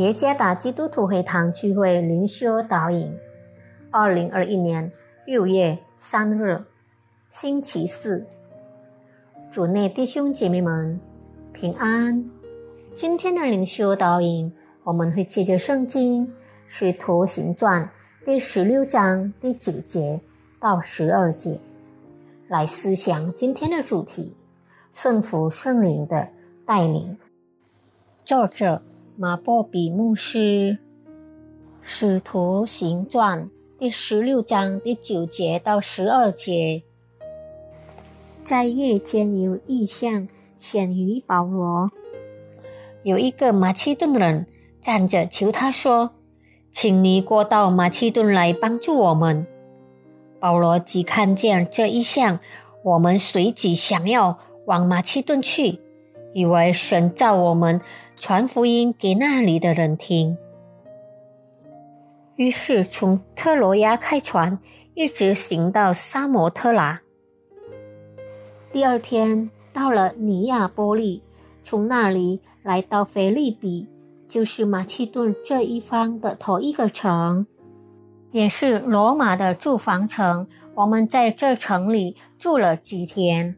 耶加达基督徒会堂聚会灵修导引，二零二一年六月三日，星期四，主内弟兄姐妹们平安。今天的灵修导引，我们会借着圣经《使徒行传》第十六章第九节到十二节，来思想今天的主题：顺服圣灵的带领。作者。马波比牧师《使徒行传》第十六章第九节到十二节，在夜间有异象显于保罗，有一个马其顿人站着求他说：“请你过到马其顿来帮助我们。”保罗即看见这一项，我们随即想要往马其顿去，以为神造我们。传福音给那里的人听。于是从特罗亚开船，一直行到沙摩特拉。第二天到了尼亚波利，从那里来到腓利比，就是马其顿这一方的头一个城，也是罗马的住房城。我们在这城里住了几天，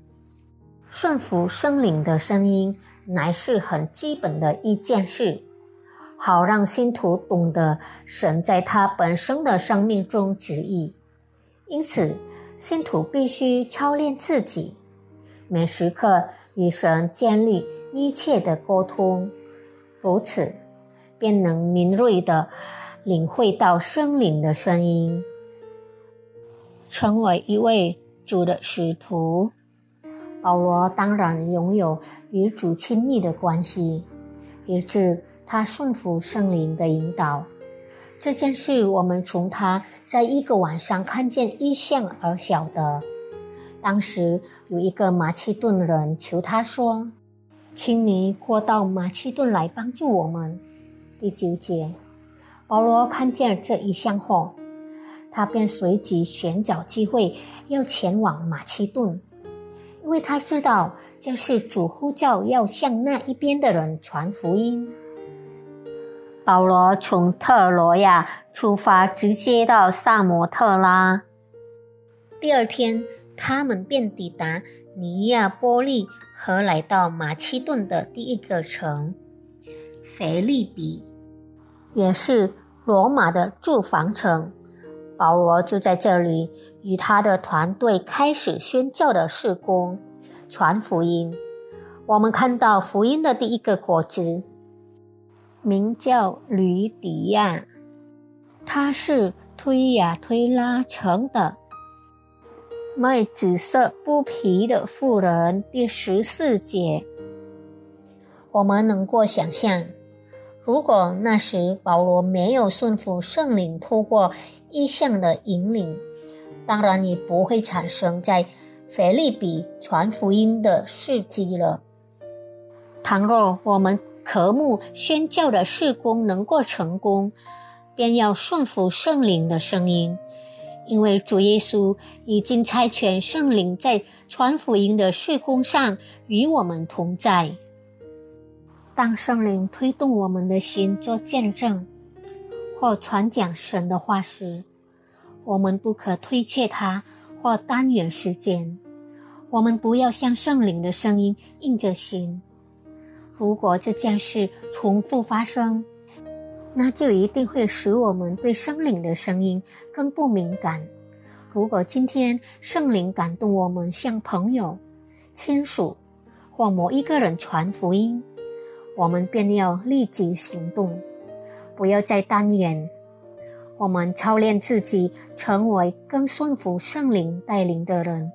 顺服生灵的声音。乃是很基本的一件事，好让信徒懂得神在他本身的生命中旨意。因此，信徒必须操练自己，每时刻与神建立密切的沟通，如此便能敏锐地领会到生灵的声音，成为一位主的使徒。保罗当然拥有与主亲密的关系，以致他顺服圣灵的引导。这件事我们从他在一个晚上看见异象而晓得。当时有一个马其顿人求他说：“请你过到马其顿来帮助我们。”第九节，保罗看见这一项后，他便随即寻找机会要前往马其顿。因为他知道这是主呼叫要向那一边的人传福音。保罗从特罗亚出发，直接到萨摩特拉。第二天，他们便抵达尼亚波利和来到马其顿的第一个城——腓利比，也是罗马的住房城。保罗就在这里。与他的团队开始宣教的事工，传福音。我们看到福音的第一个果子，名叫吕底亚，他是推亚推拉城的卖紫色布皮的妇人。第十四节，我们能够想象，如果那时保罗没有顺服圣灵，透过意象的引领。当然也不会产生在腓利比传福音的事迹了。倘若我们渴慕宣教的事工能够成功，便要顺服圣灵的声音，因为主耶稣已经差遣圣灵在传福音的事工上与我们同在。当圣灵推动我们的心做见证或传讲神的话时，我们不可推却它或耽延时间。我们不要向圣灵的声音硬着心。如果这件事重复发生，那就一定会使我们对圣灵的声音更不敏感。如果今天圣灵感动我们向朋友、亲属或某一个人传福音，我们便要立即行动，不要再单延。我们操练自己，成为更顺服圣灵带领的人。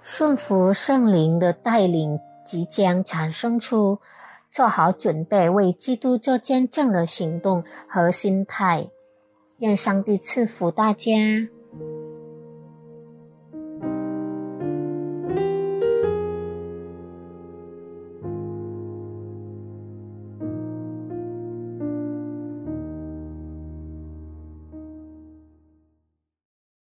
顺服圣灵的带领，即将产生出做好准备为基督做见证的行动和心态。愿上帝赐福大家。